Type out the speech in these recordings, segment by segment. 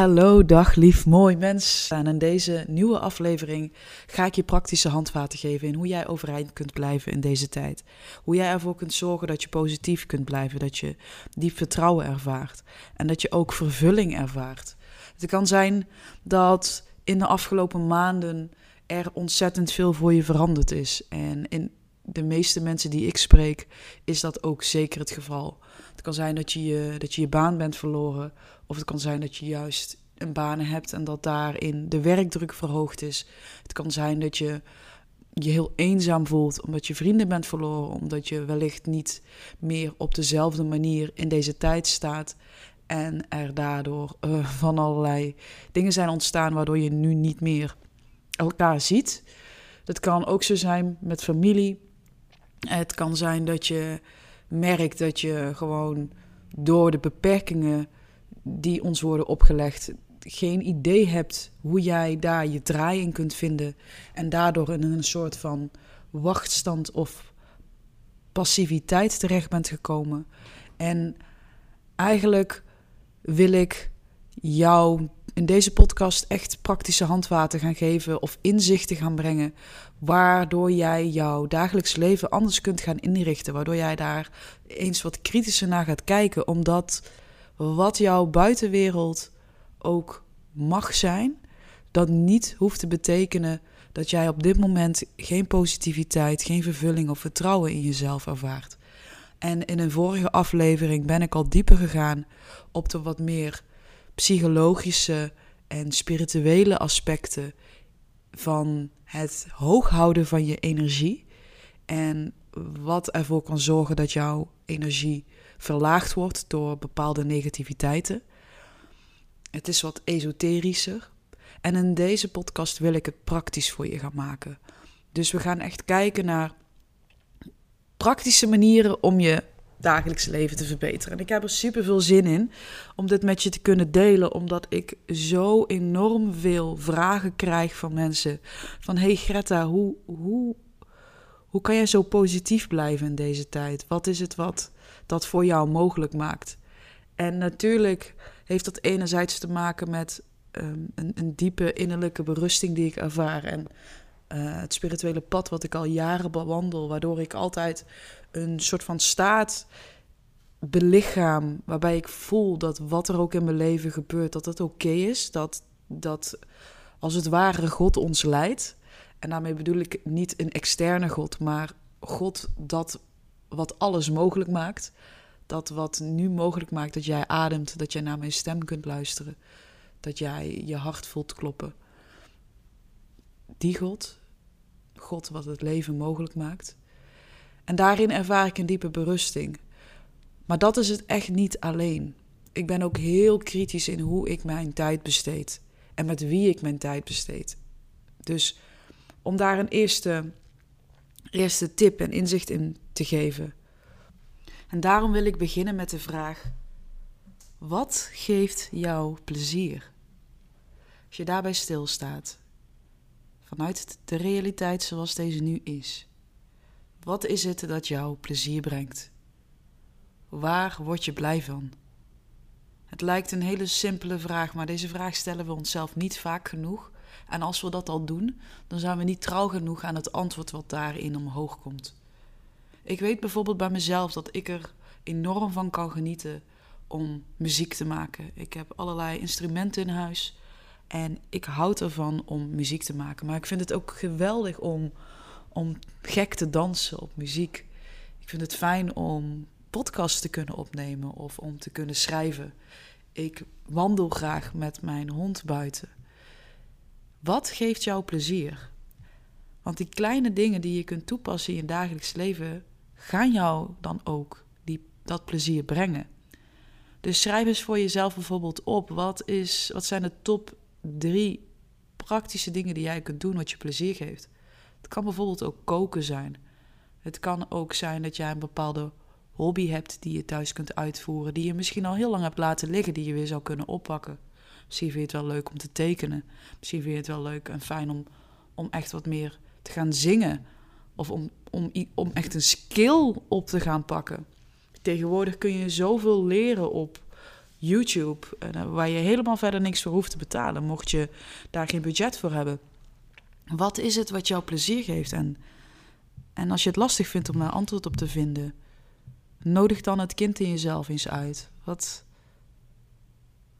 hallo, dag lief, mooi mens. En in deze nieuwe aflevering ga ik je praktische handvaten geven in hoe jij overeind kunt blijven in deze tijd. Hoe jij ervoor kunt zorgen dat je positief kunt blijven, dat je diep vertrouwen ervaart en dat je ook vervulling ervaart. Het kan zijn dat in de afgelopen maanden er ontzettend veel voor je veranderd is. En in de meeste mensen die ik spreek, is dat ook zeker het geval. Het kan zijn dat je je, dat je, je baan bent verloren. Of het kan zijn dat je juist een baan hebt en dat daarin de werkdruk verhoogd is. Het kan zijn dat je je heel eenzaam voelt omdat je vrienden bent verloren. Omdat je wellicht niet meer op dezelfde manier in deze tijd staat. En er daardoor uh, van allerlei dingen zijn ontstaan waardoor je nu niet meer elkaar ziet. Dat kan ook zo zijn met familie. Het kan zijn dat je merkt dat je gewoon door de beperkingen die ons worden opgelegd, geen idee hebt hoe jij daar je draai in kunt vinden. En daardoor in een soort van wachtstand of passiviteit terecht bent gekomen. En eigenlijk wil ik jou in deze podcast echt praktische handvaten gaan geven of inzichten gaan brengen, waardoor jij jouw dagelijks leven anders kunt gaan inrichten, waardoor jij daar eens wat kritischer naar gaat kijken, omdat wat jouw buitenwereld ook mag zijn, dat niet hoeft te betekenen dat jij op dit moment geen positiviteit, geen vervulling of vertrouwen in jezelf ervaart. En in een vorige aflevering ben ik al dieper gegaan op de wat meer psychologische en spirituele aspecten van het hooghouden van je energie. En wat ervoor kan zorgen dat jouw energie verlaagd wordt door bepaalde negativiteiten. Het is wat esoterischer. En in deze podcast wil ik het praktisch voor je gaan maken. Dus we gaan echt kijken naar praktische manieren om je dagelijks leven te verbeteren. En ik heb er super veel zin in om dit met je te kunnen delen, omdat ik zo enorm veel vragen krijg van mensen. Van hey Greta, hoe, hoe, hoe kan jij zo positief blijven in deze tijd? Wat is het wat dat voor jou mogelijk maakt? En natuurlijk heeft dat enerzijds te maken met ehm, een, een, diepe innerlijke berusting die ik ervaar. En uh, het spirituele pad wat ik al jaren bewandel, waardoor ik altijd een soort van staat belichaam waarbij ik voel dat wat er ook in mijn leven gebeurt, dat het oké is. Dat, dat als het ware God ons leidt. En daarmee bedoel ik niet een externe God, maar God dat wat alles mogelijk maakt. Dat wat nu mogelijk maakt dat jij ademt, dat jij naar mijn stem kunt luisteren. Dat jij je hart voelt kloppen. Die God, God wat het leven mogelijk maakt. En daarin ervaar ik een diepe berusting. Maar dat is het echt niet alleen. Ik ben ook heel kritisch in hoe ik mijn tijd besteed en met wie ik mijn tijd besteed. Dus om daar een eerste, eerste tip en inzicht in te geven. En daarom wil ik beginnen met de vraag: wat geeft jou plezier? Als je daarbij stilstaat, vanuit de realiteit zoals deze nu is. Wat is het dat jou plezier brengt? Waar word je blij van? Het lijkt een hele simpele vraag, maar deze vraag stellen we onszelf niet vaak genoeg. En als we dat al doen, dan zijn we niet trouw genoeg aan het antwoord wat daarin omhoog komt. Ik weet bijvoorbeeld bij mezelf dat ik er enorm van kan genieten om muziek te maken. Ik heb allerlei instrumenten in huis en ik houd ervan om muziek te maken. Maar ik vind het ook geweldig om om gek te dansen op muziek. Ik vind het fijn om podcasts te kunnen opnemen of om te kunnen schrijven. Ik wandel graag met mijn hond buiten. Wat geeft jou plezier? Want die kleine dingen die je kunt toepassen in je dagelijks leven, gaan jou dan ook die, dat plezier brengen. Dus schrijf eens voor jezelf bijvoorbeeld op: wat, is, wat zijn de top drie praktische dingen die jij kunt doen wat je plezier geeft? Het kan bijvoorbeeld ook koken zijn. Het kan ook zijn dat jij een bepaalde hobby hebt die je thuis kunt uitvoeren, die je misschien al heel lang hebt laten liggen, die je weer zou kunnen oppakken. Misschien vind je het wel leuk om te tekenen. Misschien vind je het wel leuk en fijn om, om echt wat meer te gaan zingen. Of om, om, om echt een skill op te gaan pakken. Tegenwoordig kun je zoveel leren op YouTube, uh, waar je helemaal verder niks voor hoeft te betalen, mocht je daar geen budget voor hebben. Wat is het wat jou plezier geeft? En, en als je het lastig vindt om daar antwoord op te vinden, nodig dan het kind in jezelf eens uit. Wat,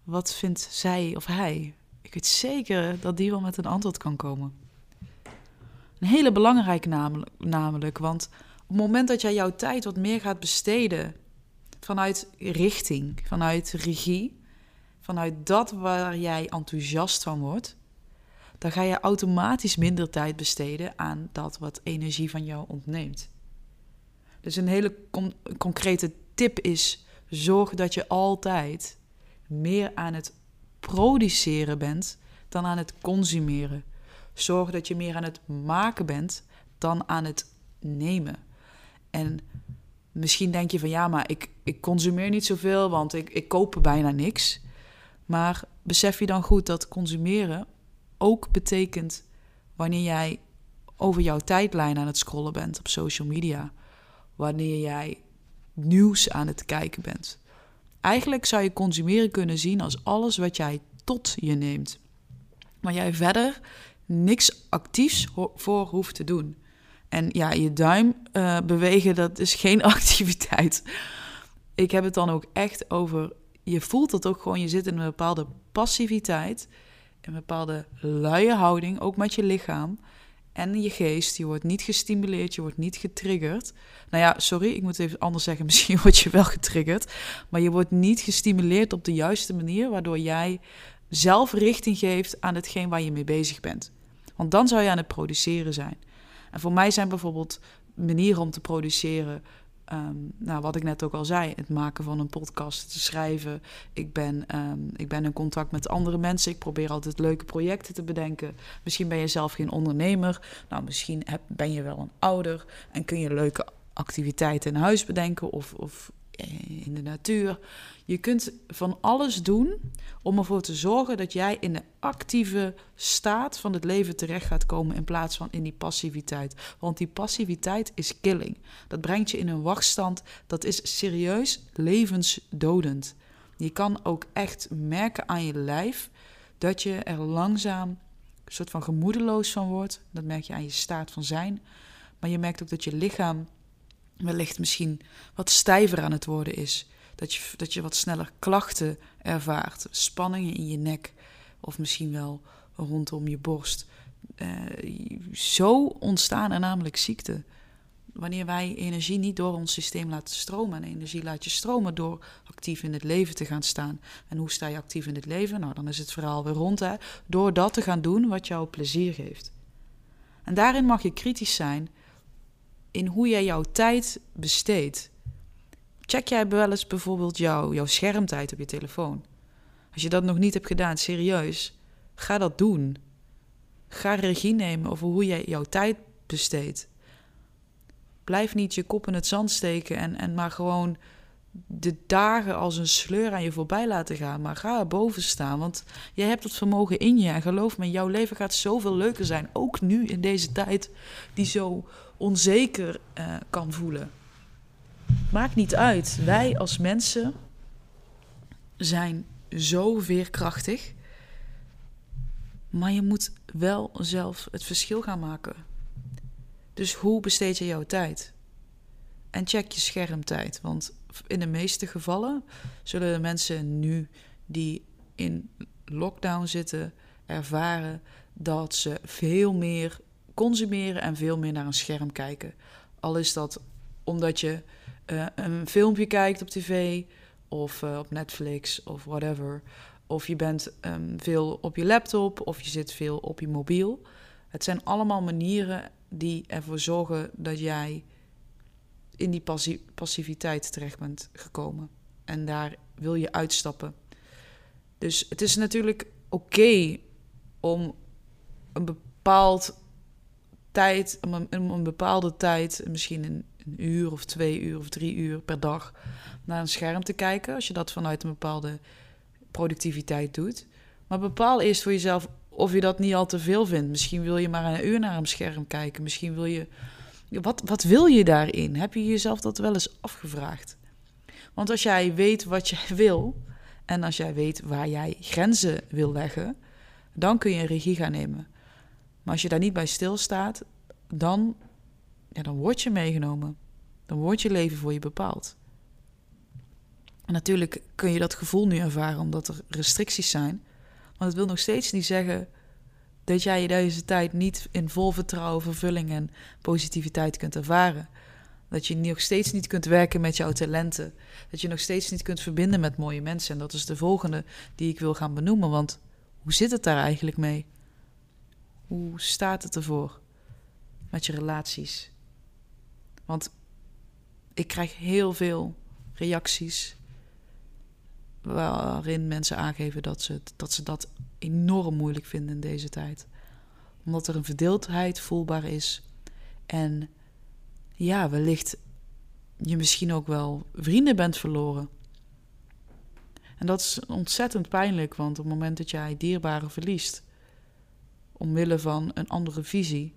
wat vindt zij of hij? Ik weet zeker dat die wel met een antwoord kan komen. Een hele belangrijke namelijk, namelijk, want op het moment dat jij jouw tijd wat meer gaat besteden vanuit richting, vanuit regie, vanuit dat waar jij enthousiast van wordt, dan ga je automatisch minder tijd besteden aan dat wat energie van jou ontneemt. Dus een hele concrete tip is: zorg dat je altijd meer aan het produceren bent dan aan het consumeren. Zorg dat je meer aan het maken bent dan aan het nemen. En misschien denk je van ja, maar ik, ik consumeer niet zoveel, want ik, ik koop bijna niks. Maar besef je dan goed dat consumeren ook betekent wanneer jij over jouw tijdlijn aan het scrollen bent op social media. Wanneer jij nieuws aan het kijken bent. Eigenlijk zou je consumeren kunnen zien als alles wat jij tot je neemt. Maar jij verder niks actiefs voor hoeft te doen. En ja, je duim uh, bewegen, dat is geen activiteit. Ik heb het dan ook echt over. Je voelt het ook gewoon, je zit in een bepaalde passiviteit. Een bepaalde luie houding, ook met je lichaam en je geest. Je wordt niet gestimuleerd, je wordt niet getriggerd. Nou ja, sorry, ik moet even anders zeggen. Misschien word je wel getriggerd. Maar je wordt niet gestimuleerd op de juiste manier, waardoor jij zelf richting geeft aan hetgeen waar je mee bezig bent. Want dan zou je aan het produceren zijn. En voor mij zijn bijvoorbeeld manieren om te produceren Ehm, nou, wat ik net ook al zei, het maken van een podcast, te schrijven. Ik ben, um, ik ben in contact met andere mensen. Ik probeer altijd leuke projecten te bedenken. Misschien ben je zelf geen ondernemer. Nou, misschien heb, ben je wel een ouder en kun je leuke activiteiten in huis bedenken of, of in de natuur. Je kunt van alles doen om ervoor te zorgen dat jij in de actieve staat van het leven terecht gaat komen in plaats van in die passiviteit. Want die passiviteit is killing. Dat brengt je in een wachtstand. Dat is serieus levensdodend. Je kan ook echt merken aan je lijf dat je er langzaam een soort van gemoedeloos van wordt. Dat merk je aan je staat van zijn. Maar je merkt ook dat je lichaam wellicht misschien wat stijver aan het worden is. Dat je, dat je wat sneller klachten ervaart, spanningen in je nek of misschien wel rondom je borst. Uh, zo ontstaan er namelijk ziekten. Wanneer wij energie niet door ons systeem laten stromen. En energie laat je stromen door actief in het leven te gaan staan. En hoe sta je actief in het leven? Nou, dan is het verhaal weer rond. Hè? Door dat te gaan doen wat jou plezier geeft. En daarin mag je kritisch zijn in hoe jij jouw tijd besteedt. Check jij wel eens bijvoorbeeld jouw, jouw schermtijd op je telefoon? Als je dat nog niet hebt gedaan, serieus, ga dat doen. Ga regie nemen over hoe jij jouw tijd besteedt. Blijf niet je kop in het zand steken en, en maar gewoon de dagen als een sleur aan je voorbij laten gaan. Maar ga erboven staan, want jij hebt het vermogen in je. En geloof me, jouw leven gaat zoveel leuker zijn. Ook nu in deze tijd die zo onzeker uh, kan voelen. Maakt niet uit. Wij als mensen zijn zo veerkrachtig. Maar je moet wel zelf het verschil gaan maken. Dus hoe besteed je jouw tijd? En check je schermtijd. Want in de meeste gevallen zullen de mensen nu die in lockdown zitten ervaren dat ze veel meer consumeren en veel meer naar een scherm kijken. Al is dat omdat je uh, een filmpje kijkt op tv of uh, op Netflix of whatever. Of je bent um, veel op je laptop of je zit veel op je mobiel. Het zijn allemaal manieren die ervoor zorgen dat jij in die passi passiviteit terecht bent gekomen. En daar wil je uitstappen. Dus het is natuurlijk oké om een bepaald tijd, om een, een, bepaalde tijd, misschien een, een, uur of twee uur of drie uur per dag, naar een scherm te kijken. Als je dat vanuit een bepaalde productiviteit doet. Maar bepaal eerst voor jezelf of je dat niet al te veel vindt. Misschien wil je maar een uur naar een scherm kijken. Misschien wil je. Wat, wat wil je daarin? Heb je jezelf dat wel eens afgevraagd? Want als jij weet wat je wil En als jij weet waar jij grenzen wil leggen, dan kun je regie gaan nemen. Als je daar niet bij stilstaat, dan, ja, dan word je meegenomen. Dan wordt je leven voor je bepaald. En natuurlijk kun je dat gevoel nu ervaren omdat er restricties zijn. Maar dat wil nog steeds niet zeggen dat jij deze tijd niet in vol vertrouwen, vervulling en positiviteit kunt ervaren. Dat je nog steeds niet kunt werken met jouw talenten. Dat je nog steeds niet kunt verbinden met mooie mensen. En dat is de volgende die ik wil gaan benoemen. Want hoe zit het daar eigenlijk mee? Hoe staat het ervoor met je relaties? Want ik krijg heel veel reacties waarin mensen aangeven dat ze, dat ze dat enorm moeilijk vinden in deze tijd. Omdat er een verdeeldheid voelbaar is. En ja, wellicht je misschien ook wel vrienden bent verloren. En dat is ontzettend pijnlijk, want op het moment dat jij dierbaren verliest, omwille van een andere visie,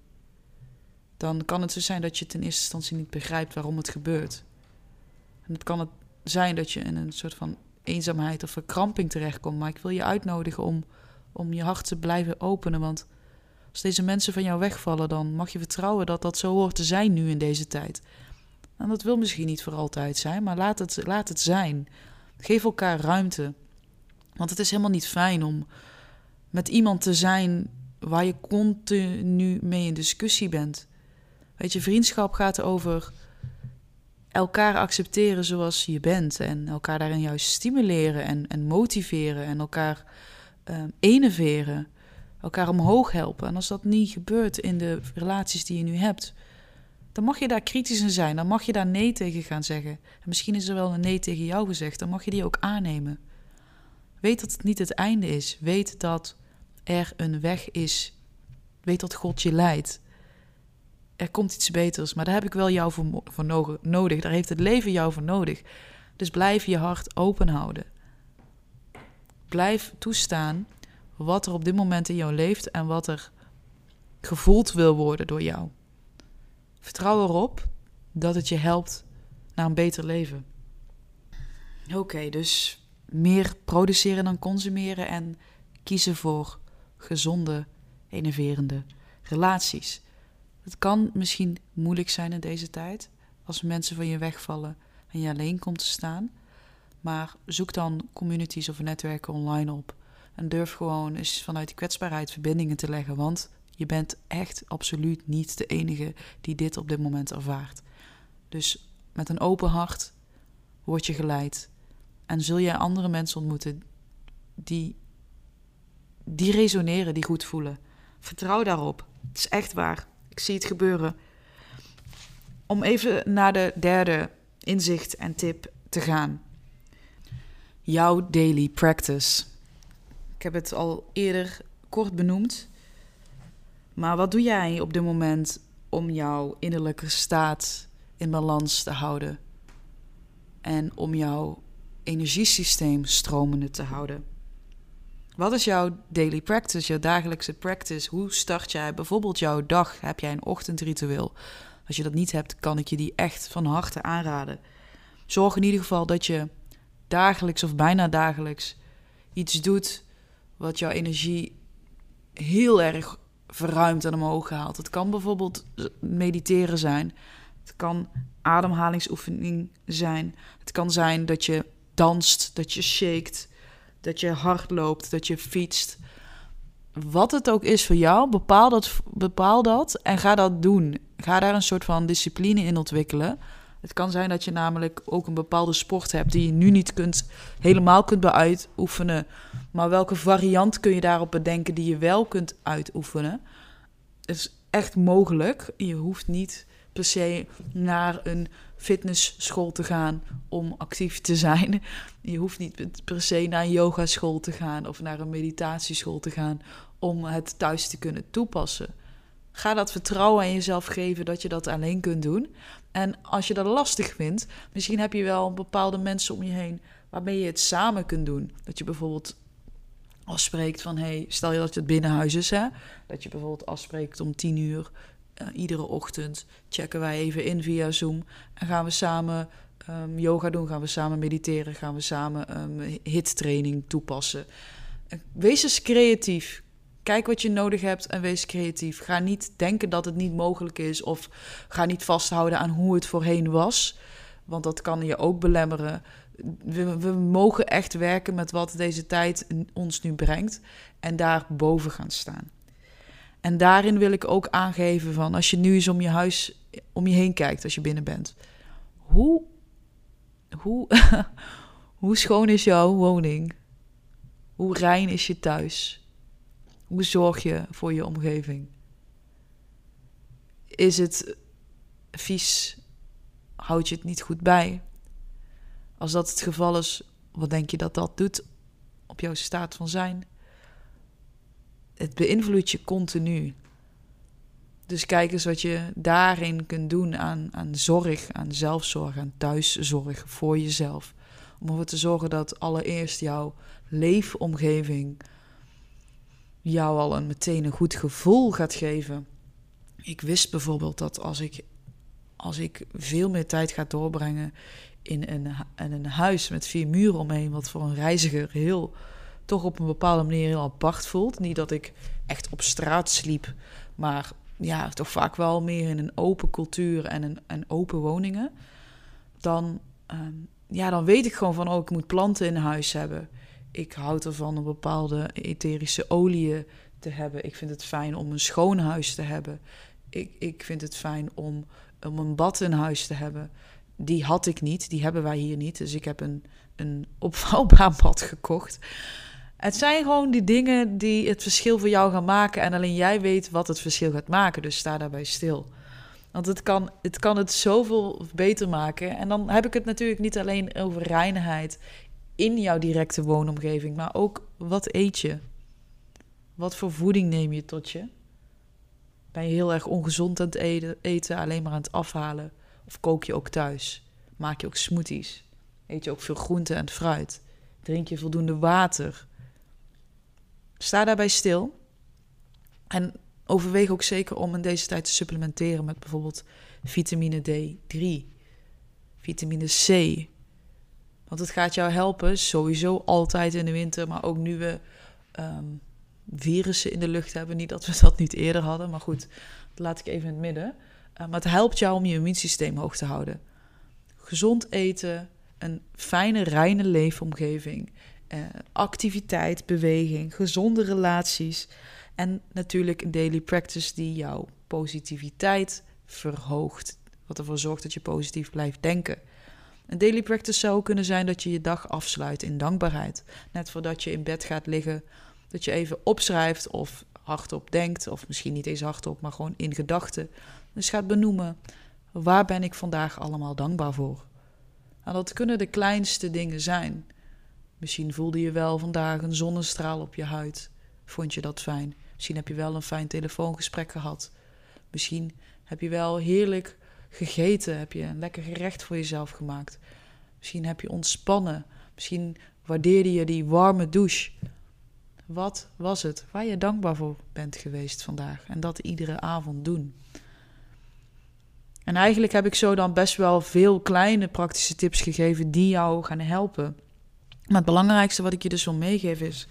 dan kan het zo zijn dat je ten eerste instantie niet begrijpt waarom het gebeurt. En het kan het zijn dat je in een soort van eenzaamheid of verkramping terechtkomt. Maar ik wil je uitnodigen om, om je hart te blijven openen. Want als deze mensen van jou wegvallen, dan mag je vertrouwen dat dat zo hoort te zijn nu in deze tijd. En dat wil misschien niet voor altijd zijn, maar laat het, laat het zijn. Geef elkaar ruimte. Want het is helemaal niet fijn om met iemand te zijn waar je continu mee in discussie bent. Weet je, vriendschap gaat over elkaar accepteren zoals je bent en elkaar daarin juist stimuleren en, en motiveren en elkaar enerveren, elkaar omhoog helpen. En als dat niet gebeurt in de relaties die je nu hebt, dan mag je daar kritisch in zijn, dan mag je daar nee tegen gaan zeggen. En misschien is er wel een nee tegen jou gezegd, dan mag je die ook aannemen. Weet dat het niet het einde is. Weet dat er een weg is. Weet dat God je leidt er komt iets beters, maar daar heb ik wel jou voor, voor nodig. Daar heeft het leven jou voor nodig. Dus blijf je hart open houden. Blijf toestaan wat er op dit moment in jou leeft en wat er gevoeld wil worden door jou. Vertrouw erop dat het je helpt naar een beter leven. Oké, dus meer produceren dan consumeren en kiezen voor gezonde, innoverende relaties. Het kan misschien moeilijk zijn in deze tijd als mensen van je wegvallen en je alleen komt te staan. Maar zoek dan communities of netwerken online op. En durf gewoon eens vanuit die kwetsbaarheid verbindingen te leggen. Want je bent echt absoluut niet de enige die dit op dit moment ervaart. Dus met een open hart word je geleid. En zul je andere mensen ontmoeten die, die resoneren, die goed voelen. Vertrouw daarop. Het is echt waar. Ik zie het gebeuren. Om even naar de derde inzicht en tip te gaan. Jouw daily practice. Ik heb het al eerder kort benoemd. Maar wat doe jij op dit moment om jouw innerlijke staat in balans te houden? En om jouw energiesysteem stromende te houden? Wat is jouw daily practice, jouw dagelijkse practice? Hoe start jij bijvoorbeeld jouw dag? Heb jij een ochtendritueel? Als je dat niet hebt, kan ik je die echt van harte aanraden. Zorg in ieder geval dat je dagelijks of bijna dagelijks iets doet wat jouw energie heel erg verruimt en omhoog haalt. Het kan bijvoorbeeld mediteren zijn. Het kan ademhalingsoefening zijn. Het kan zijn dat je danst, dat je shakt dat je hard loopt, dat je fietst. Wat het ook is voor jou, bepaal dat, bepaal dat en ga dat doen. Ga daar een soort van discipline in ontwikkelen. Het kan zijn dat je namelijk ook een bepaalde sport hebt die je nu niet kunt, helemaal kunt uitoefenen. Maar welke variant kun je daarop bedenken die je wel kunt uitoefenen? Het is echt mogelijk. Je hoeft niet per se naar een fitnessschool te gaan om actief te zijn. Je hoeft niet per se naar een yogaschool te gaan of naar een meditatieschool te gaan om het thuis te kunnen toepassen. Ga dat vertrouwen aan jezelf geven dat je dat alleen kunt doen. En als je dat lastig vindt, misschien heb je wel bepaalde mensen om je heen waarmee je het samen kunt doen. Dat je bijvoorbeeld afspreekt van, hey, stel je dat het binnenhuis is, hè? dat je bijvoorbeeld afspreekt om tien uur iedere ochtend checken wij even in via Zoom en gaan we samen um, yoga doen, gaan we samen mediteren, gaan we samen um, hittraining toepassen. Wees eens creatief. Kijk wat je nodig hebt en wees creatief. Ga niet denken dat het niet mogelijk is of ga niet vasthouden aan hoe het voorheen was, want dat kan je ook belemmeren. We, we mogen echt werken met wat deze tijd ons nu brengt en daar boven gaan staan. En daarin wil ik ook aangeven van als je nu eens om je huis om je heen kijkt als je binnen bent. Hoe, hoe, hoe schoon is jouw woning? Hoe rein is je thuis? Hoe zorg je voor je omgeving? Is het vies? Houd je het niet goed bij? Als dat het geval is, wat denk je dat dat doet op jouw staat van zijn? Het beïnvloedt je continu. Dus kijk eens wat je daarin kunt doen aan, aan zorg, aan zelfzorg, aan thuiszorg voor jezelf. Om ervoor te zorgen dat allereerst jouw leefomgeving jou al een, meteen een goed gevoel gaat geven. Ik wist bijvoorbeeld dat als ik, als ik veel meer tijd ga doorbrengen in een, in een huis met vier muren omheen, wat voor een reiziger heel toch op een bepaalde manier heel apart voelt. Niet dat ik echt op straat sliep, maar ja, toch vaak wel meer in een open cultuur en een, en open woningen. Dan, ehm, ja, dan weet ik gewoon van, oh, ik moet planten in huis hebben. Ik houd ervan om bepaalde etherische oliën te hebben. Ik vind het fijn om een schoon huis te hebben. Ik, ik vind het fijn om, om een bad in huis te hebben. Die had ik niet, die hebben wij hier niet. Dus ik heb een, een opvouwbaar bad gekocht. Het zijn gewoon die dingen die het verschil voor jou gaan maken. En alleen jij weet wat het verschil gaat maken. Dus sta daarbij stil. Want het kan, het kan het zoveel beter maken. En dan heb ik het natuurlijk niet alleen over reinheid in jouw directe woonomgeving, maar ook wat eet je? Wat voor voeding neem je tot je? Ben je heel erg ongezond aan het eten, alleen maar aan het afhalen? Of kook je ook thuis? Maak je ook smoothies? Eet je ook veel groente en fruit? Drink je voldoende water? Sta daarbij stil. En overweeg ook zeker om in deze tijd te supplementeren met bijvoorbeeld vitamine D3, vitamine C. Want het gaat jou helpen, sowieso altijd in de winter, maar ook nu we um, virussen in de lucht hebben. Niet dat we dat niet eerder hadden, maar goed, dat laat ik even in het midden. Uh, maar het helpt jou om je immuunsysteem hoog te houden. Gezond eten, een fijne, reine leefomgeving uh, activiteit, beweging, gezonde relaties en natuurlijk een daily practice die jouw positiviteit verhoogt. Wat ervoor zorgt dat je positief blijft denken. Een daily practice zou kunnen zijn dat je je dag afsluit in dankbaarheid. Net voordat je in bed gaat liggen, dat je even opschrijft of hardop denkt, of misschien niet eens hardop, maar gewoon in gedachten. Dus gaat benoemen: waar ben ik vandaag allemaal dankbaar voor? En dat kunnen de kleinste dingen zijn. Misschien voelde je wel vandaag een zonnestraal op je huid. Vond je dat fijn? Misschien heb je wel een fijn telefoongesprek gehad. Misschien heb je wel heerlijk gegeten. Heb je een lekker gerecht voor jezelf gemaakt. Misschien heb je ontspannen. Misschien waardeerde je die warme douche. Wat was het waar je dankbaar voor bent geweest vandaag? En dat iedere avond doen. En eigenlijk heb ik zo dan best wel veel kleine praktische tips gegeven die jou gaan helpen. Maar het belangrijkste wat ik je dus wil meegeven is: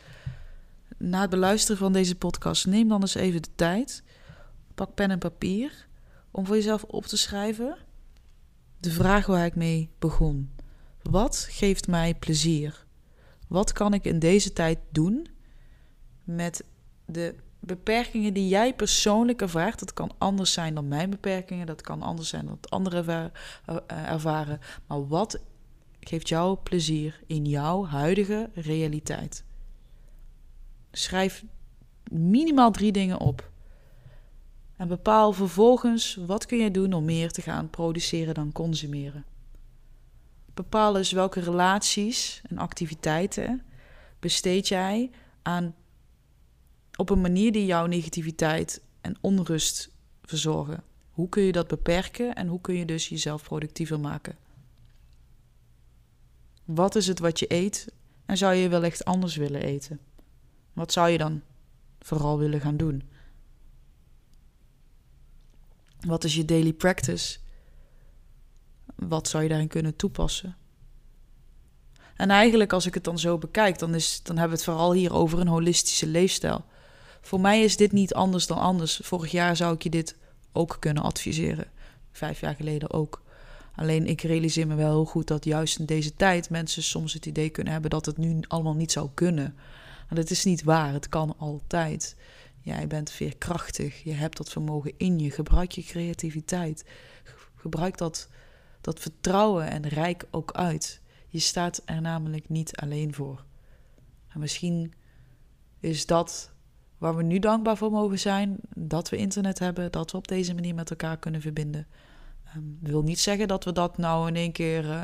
na het beluisteren van deze podcast, neem dan eens even de tijd. Pak pen en papier om voor jezelf op te schrijven de vraag waar ik mee begon. Wat geeft mij plezier? Wat kan ik in deze tijd doen met de beperkingen die jij persoonlijk ervaart? Dat kan anders zijn dan mijn beperkingen, dat kan anders zijn dan het anderen eh, ervaren. Maar wat geeft jou plezier in jouw huidige realiteit. Schrijf minimaal drie dingen op. En bepaal vervolgens wat kun je doen om meer te gaan produceren dan consumeren. Bepaal dus welke relaties en activiteiten besteed jij aan op een manier die jouw negativiteit en onrust verzorgen. Hoe kun je dat beperken en hoe kun je dus jezelf productiever maken? Wat is het wat je eet en zou je wellicht anders willen eten? Wat zou je dan vooral willen gaan doen? Wat is je daily practice? Wat zou je daarin kunnen toepassen? En eigenlijk, als ik het dan zo bekijk, dan, is, dan hebben we het vooral hier over een holistische leefstijl. Voor mij is dit niet anders dan anders. Vorig jaar zou ik je dit ook kunnen adviseren. Vijf jaar geleden ook. Alleen ik realiseer me wel heel goed dat juist in deze tijd mensen soms het idee kunnen hebben dat het nu allemaal niet zou kunnen. En dat is niet waar. Het kan altijd. Jij bent veerkrachtig. Je hebt dat vermogen in je. Gebruik je creativiteit. Gebruik dat, dat vertrouwen en rijk ook uit. Je staat er namelijk niet alleen voor. En misschien is dat waar we nu dankbaar voor mogen zijn: dat we internet hebben, dat we op deze manier met elkaar kunnen verbinden. Um, wil niet zeggen dat we dat nou in één keer uh,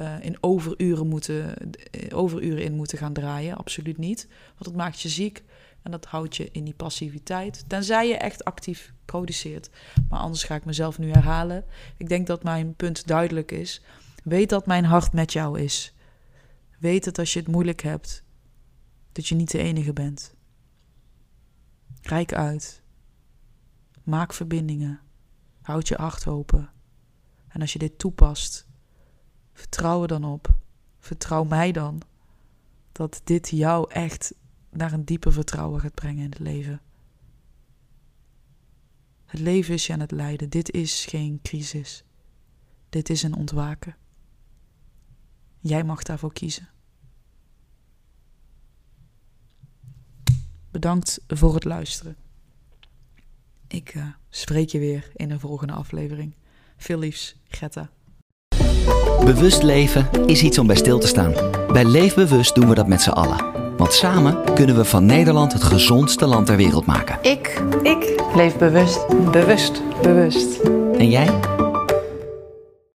uh, in overuren, moeten, uh, overuren in moeten gaan draaien. Absoluut niet. Want dat maakt je ziek en dat houdt je in die passiviteit. Tenzij je echt actief produceert. Maar anders ga ik mezelf nu herhalen. Ik denk dat mijn punt duidelijk is. Weet dat mijn hart met jou is. Weet dat als je het moeilijk hebt, dat je niet de enige bent. Rijk uit. Maak verbindingen. Houd je hart open. En als je dit toepast, vertrouw er dan op. Vertrouw mij dan. Dat dit jou echt naar een dieper vertrouwen gaat brengen in het leven. Het leven is je aan het lijden. Dit is geen crisis. Dit is een ontwaken. Jij mag daarvoor kiezen. Bedankt voor het luisteren. Ik uh, spreek je weer in een volgende aflevering. Veel liefs, Greta. Bewust leven is iets om bij stil te staan. Bij Leefbewust doen we dat met z'n allen. Want samen kunnen we van Nederland het gezondste land ter wereld maken. Ik, ik leef bewust, bewust, bewust. En jij?